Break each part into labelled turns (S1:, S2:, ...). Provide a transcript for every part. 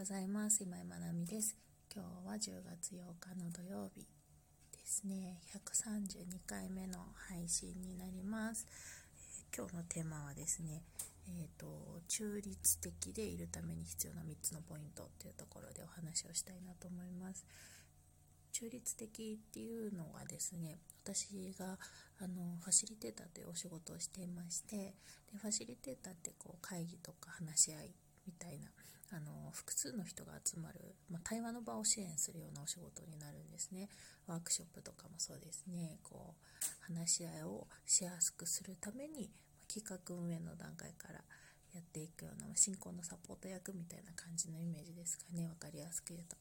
S1: ございます。今井まなみです。今日は10月8日の土曜日ですね。132回目の配信になります、えー、今日のテーマはですねえーと、中立的でいるために必要な3つのポイントっていうところでお話をしたいなと思います。中立的っていうのはですね私があのファシリテーターというお仕事をしていましてでファシリテーターってこう会議とか話し合いみたいなあの複数の人が集まる、まあ、対話の場を支援するようなお仕事になるんですね。ワークショップとかもそうですね。こう話し合いをしやすくするために、ま企画運営の段階からやっていくような、進行のサポート役みたいな感じのイメージですかね。分かりやすく言うと。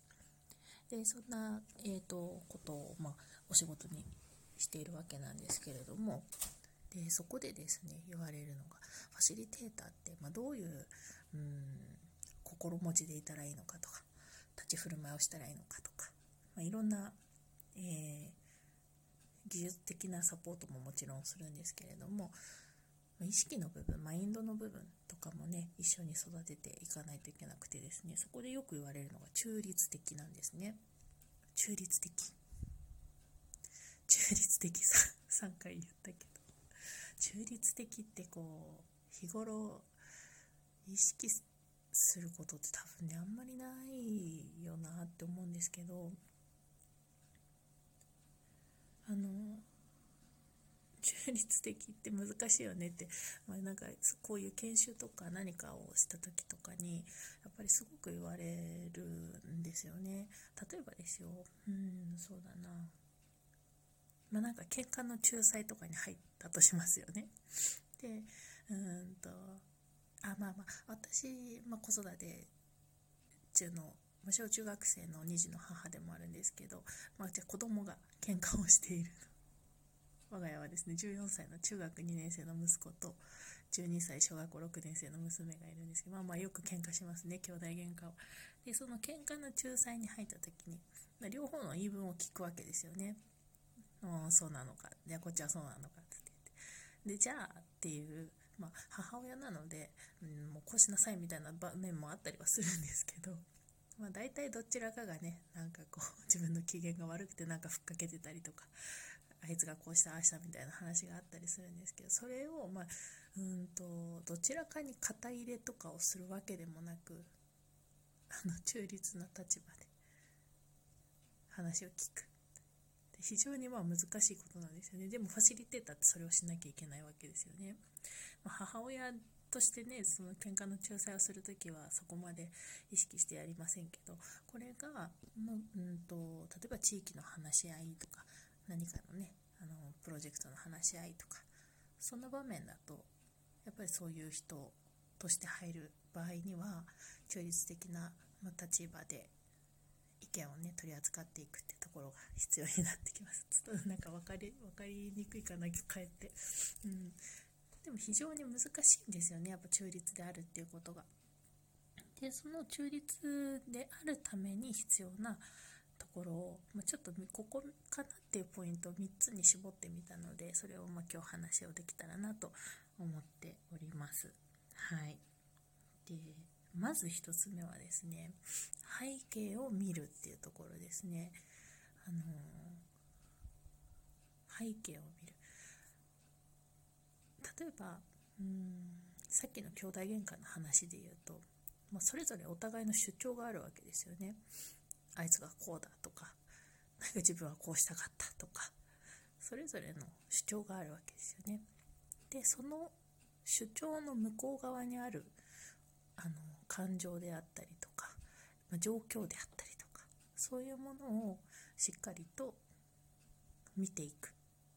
S1: でそんな、えーと、ことを、まあ、お仕事にしているわけなんですけれども。でそこでですね言われるのがファシリテーターって、まあ、どういううん心持ちでいたらいいのかとか立ち振る舞いをしたらいいのかとか、まあ、いろんな、えー、技術的なサポートももちろんするんですけれども意識の部分マインドの部分とかもね一緒に育てていかないといけなくてですねそこでよく言われるのが中立的なんですね。中立的。中立的。さ3回言ったけど。中立的ってこう日頃意識することって多分ねあんまりないよなって思うんですけどあの中立的って難しいよねって、まあ、なんかこういう研修とか何かをした時とかにやっぱりすごく言われるんですよね。例えばですようんそうだな。まあなんか喧嘩の仲裁とかに入ったとしますよね。でうんとあまあまあ私、まあ、子育て中の小中学生の2児の母でもあるんですけど、まあ、じゃ子供が喧嘩をしている。我が家はですね14歳の中学2年生の息子と12歳小学校6年生の娘がいるんですけどまあまあよく喧嘩しますね兄弟喧嘩を。でその喧嘩の仲裁に入った時にまあ両方の言い分を聞くわけですよね。うんそうなのかじゃあこっちはそうなのかって言って。でじゃあっていうまあ、母親なので、うん、もうこうしなさいみたいな場面もあったりはするんですけど、まあ、大体どちらかがねなんかこう自分の機嫌が悪くてなんかふっかけてたりとかあいつがこうしたああしたみたいな話があったりするんですけどそれを、まあ、うんとどちらかに肩入れとかをするわけでもなくあの中立な立場で話を聞く。非常にまあ難しいことなんですよね。でもファシリテーターってそれをしなきゃいけないわけですよね、まあ、母親としてねその喧嘩の仲裁をする時はそこまで意識してやりませんけどこれがもう、うんと、例えば地域の話し合いとか何かのねあのプロジェクトの話し合いとかそんな場面だとやっぱりそういう人として入る場合には中立的な立場で意見をね取り扱っていくってところが必要になってきます。ちょっとなんか分かり分かりにくいかなかえって、うん、でも非常に難しいんですよね。やっぱ中立であるっていうことが。でその中立であるために必要なところを、まあ、ちょっとここかなっていうポイントを3つに絞ってみたのでそれをま今日話をできたらなと思っております。はい。でまず1つ目はですね背景を見るっていうところですね。あの背景を見る。例えばうんさっきの兄弟喧嘩の話で言うと、まあ、それぞれお互いの主張があるわけですよね。あいつがこうだとかなんか自分はこうしたかったとかそれぞれの主張があるわけですよね。でその主張の向こう側にあるあの感情であったりとか、まあ、状況であったりそういうものをしっかりと見ていくっ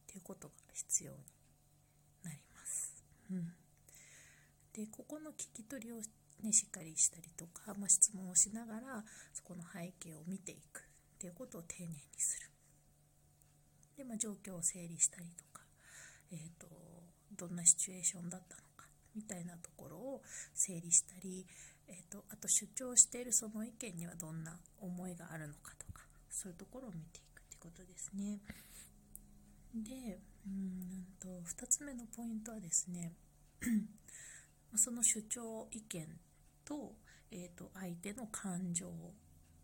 S1: ていうことが必要になります。うん、でここの聞き取りを、ね、しっかりしたりとか、まあ、質問をしながらそこの背景を見ていくっていうことを丁寧にする。で、まあ、状況を整理したりとか、えーとどんなシチュエーションだったのかみたいなところを整理したり、えーと、あと主張しているその意見にはどんな思いがあるのかとかそういうところを見ていくってことですね。でうんと2つ目のポイントはですね その主張意見と,、えーと、相手の感情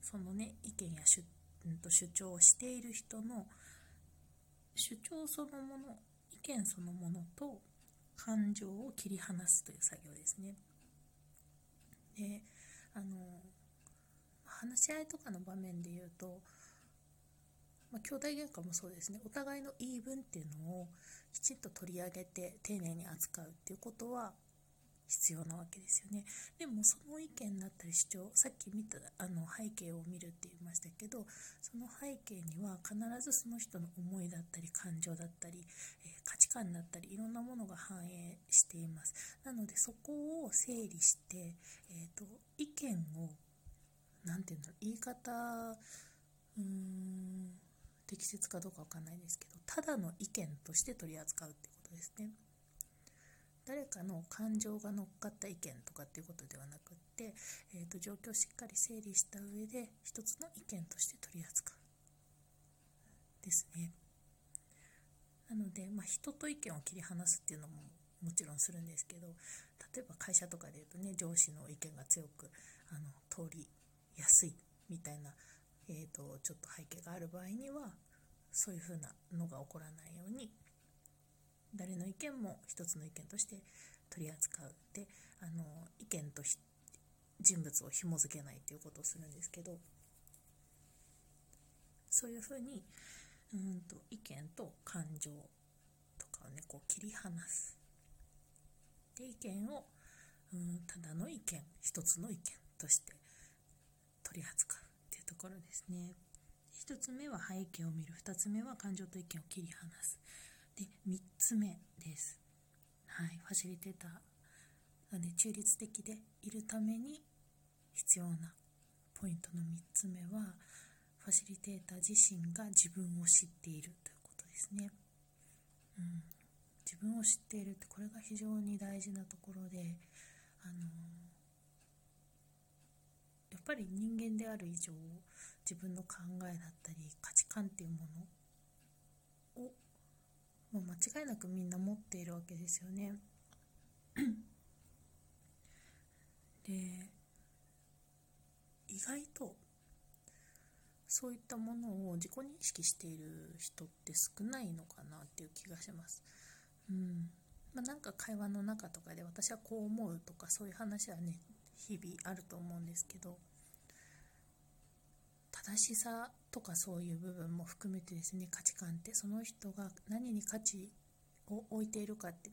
S1: そのね意見や主,、うん、と主張をしている人の主張そのもの意見そのものと感情を切り離すという作業ですね。であの話し合いとかの場面で言うと、まあ、兄弟喧嘩もそうですね。お互いの言い分っていうのをきちんと取り上げて丁寧に扱うっていうことは必要なわけですよね。でもその意見だったり主張さっき見たあの背景を見るって言いましたけどその背景には必ずその人の思いだったり感情だったり、え、価値観だったりいろんなものが反映しています。なのでそこを整理して、えーと、意見を何て言うんだろう言い方うーん適切かどうかわかんないですけどただの意見として取り扱うってことですね。誰かの感情が乗っかった意見とかっていうことではなくって、えーと、状況をしっかり整理した上で一つの意見として取り扱う。ですね。なので、まあ、人と意見を切り離すっていうのももちろんするんですけど例えば会社とかで言うとね上司の意見が強くあの通りやすいみたいな、えーとちょっと背景がある場合にはそういうふうなのが起こらないように誰の意見も一つの意見として取り扱うであの意見と人物を紐付けないということをするんですけどそういうふうにうんと意見と感情とかをねこう切り離す。で意見をうんただの意見一つの意見として取り扱うっていうところですね。1つ目は背景を見る。2つ目は感情と意見を切り離す。で3つ目です、はい、ファシリテーターなので中立的でいるために必要なポイントの3つ目はファシリテーター自身が自分を知っているということですね、うん、自分を知っているってこれが非常に大事なところであのやっぱり人間である以上自分の考えだったり価値観っていうものをもう間違いなくみんな持っているわけですよね。で意外とそういったものを自己認識している人って少ないのかなっていう気がします。うんまあ、なんか会話の中とかで私はこう思うとかそういう話はね日々あると思うんですけど正しさとかそういう部分も含めてですね価値観ってその人が何に価値を置いているかって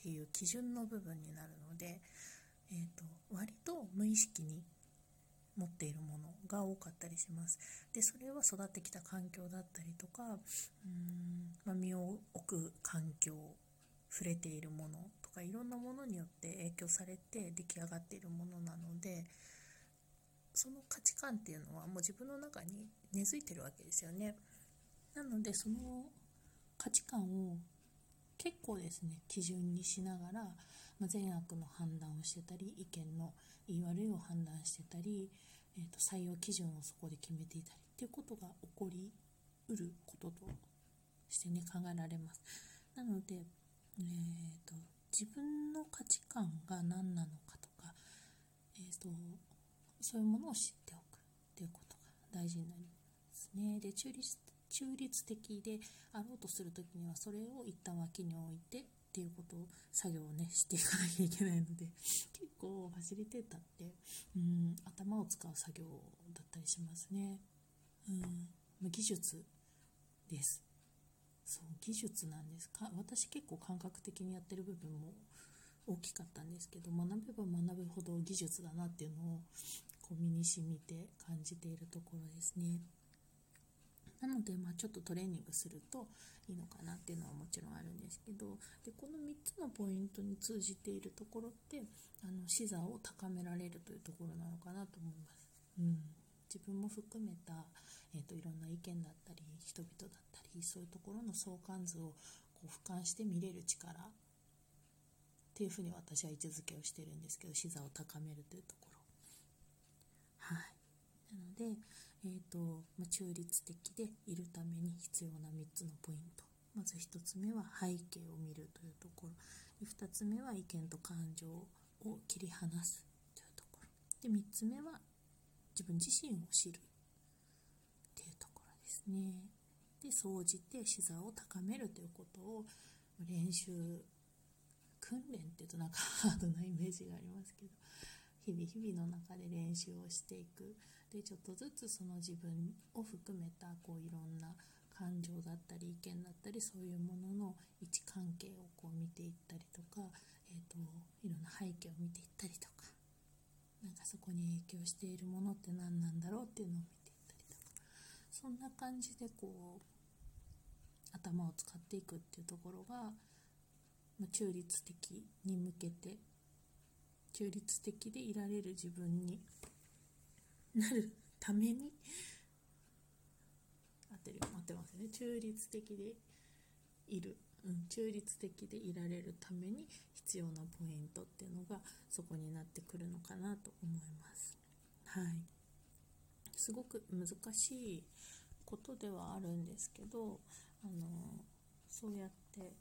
S1: っていう基準の部分になるので、えーと、割と無意識に持っているものが多かったりします。でそれは育ってきた環境だったりとかうーん、まあ、身を置く環境触れているものとかいろんなものによって影響されて出来上がっているものなのでその価値観っていうのはもう自分の中に根付いてるわけですよね。なのでその価値観を結構ですね基準にしながら、ま、善悪の判断をしてたり意見の言い悪いを判断してたり、えーと、採用基準をそこで決めていたりっていうことが起こりうることとしてね考えられます。なので、えーと、自分の価値観が何なのかとか、えーとそういうものを知っておくっていうことが大事になりますね。で中立中立的であろうとする時にはそれを一旦脇に置いてっていうことを作業をねしていかなきゃいけないので 結構ファシリテーターってうん頭を使う作業だったりしますね。うん技術ですそう技術なんですか？私結構感覚的にやってる部分も大きかったんですけど学べば学ぶほど技術だなっていうのをこう身に染みて感じているところですね。なので、まあ、ちょっとトレーニングするといいのかなっていうのはもちろんあるんですけどでこの3つのポイントに通じているところってあの視座を高められるというところなのかなと思います。うん、自分も含めた、えーと、いろんな意見だったり人々だったりそういうところの相関図をこう俯瞰して見れる力っていうふうに私は位置づけをしてるんですけど視座を高めるというところはい、なので、えーとまあ、中立的でいるために必要な3つのポイント。まず1つ目は背景を見るというところ。2つ目は意見と感情を切り離すというところ。で3つ目は自分自身を知る。っていうところですね。で総じて視座を高めるということを練習訓練っていうとなんかハードなイメージがありますけど。日々日々の中で練習をしていく。でちょっとずつその自分を含めたこういろんな感情だったり意見だったりそういうものの位置関係をこう見ていったりとか、えーと、いろんな背景を見ていったりとかなんかそこに影響しているものって何なんだろうっていうのを見ていったりとか。そんな感じでこう頭を使っていくっていうところが、まあ、中立的に向けて中立的でいられる自分になるために。合ってる合ってますね。中立的でいる、うん、中立的でいられるために必要なポイントっていうのがそこになってくるのかなと思います。はい。すごく難しいことではあるんですけどあのそうやって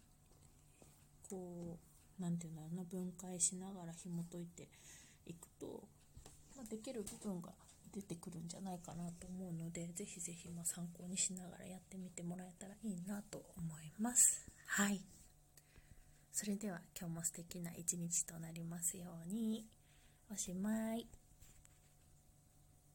S1: こう何て言うんだろうな分解しながら紐解いていくと、ま、できる部分が出てくるんじゃないかなと思うのでぜひぜひま参考にしながらやってみてもらえたらいいなと思います。はい。それでは今日も素敵な一日となりますように。おしまい。